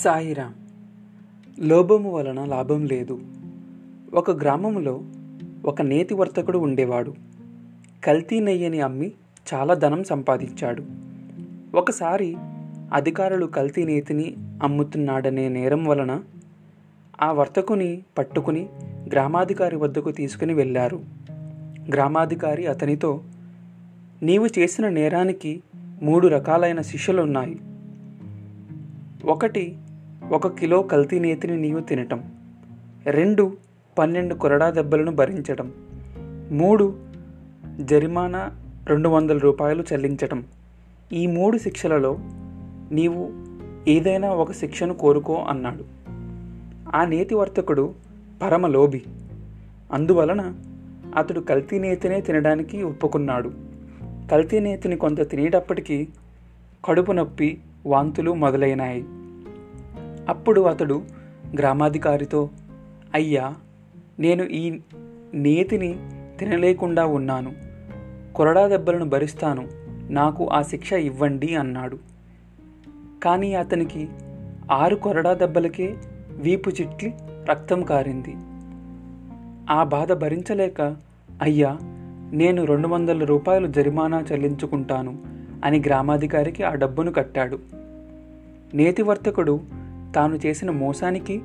సాయిరామ్ లోభము వలన లాభం లేదు. ఒక గ్రామంలో ఒక నేతి వర్తకుడు ఉండేవాడు. కల్తీ నెయ్యిని అమ్మి చాలా ధనం సంపాదించాడు. ఒకసారి అధికారులు కల్తీ నేతిని అమ్ముతున్నాడనే నేరం వలన ఆ వర్తకుని పట్టుకుని గ్రామాధికారి వద్దకు తీసుకుని వెళ్ళారు. గ్రామాధికారి అతనితో నీవు చేసిన నేరానికి మూడు రకాలైన శిష్యులు ఉన్నాయి ఒకటి ఒక కిలో కల్తీ నేతిని నీవు తినటం. రెండు పన్నెండు కొరడా దెబ్బలను భరించటం. మూడు జరిమానా రెండు వందల రూపాయలు చెల్లించటం. ఈ మూడు శిక్షలలో నీవు ఏదైనా ఒక శిక్షను కోరుకో అన్నాడు. ఆ నేతి వర్తకుడు అందువలన అతడు కల్తీ నేతినే తినడానికి ఒప్పుకున్నాడు. కల్తీ నేతిని కొంత తినేటప్పటికీ కడుపు నొప్పి వాంతులు మొదలైనాయి. అప్పుడు అతడు గ్రామాధికారితో అయ్యా నేను ఈ నేతిని తినలేకుండా ఉన్నాను. కొరడా దెబ్బలను భరిస్తాను. నాకు ఆ శిక్ష ఇవ్వండి అన్నాడు. కానీ అతనికి ఆరు కొరడా దెబ్బలకే వీపు చిట్లి రక్తం కారింది. ఆ బాధ భరించలేక అయ్యా నేను రెండు వందల రూపాయలు జరిమానా చెల్లించుకుంటాను అని గ్రామాధికారికి ఆ డబ్బును కట్టాడు. నేతివర్తకుడు తాను చేసిన మోసానికి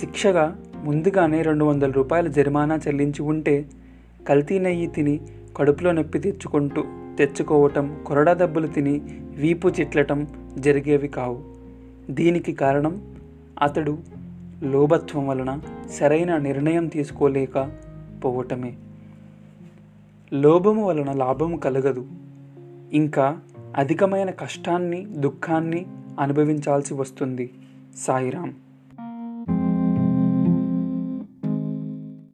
శిక్షగా ముందుగానే రెండు వందల రూపాయల జరిమానా చెల్లించి ఉంటే కల్తీ నెయ్యి తిని కడుపులో నొప్పి తెచ్చుకుంటూ తెచ్చుకోవటం కొరడా దెబ్బలు తిని వీపు చిట్లటం జరిగేవి కావు. దీనికి కారణం అతడు లోభత్వం వలన సరైన నిర్ణయం తీసుకోలేక పోవటమే. లోభము వలన లాభము కలగదు. ఇంకా అధికమైన కష్టాన్ని దుఃఖాన్ని అనుభవించాల్సి వస్తుంది. సాయిరామ్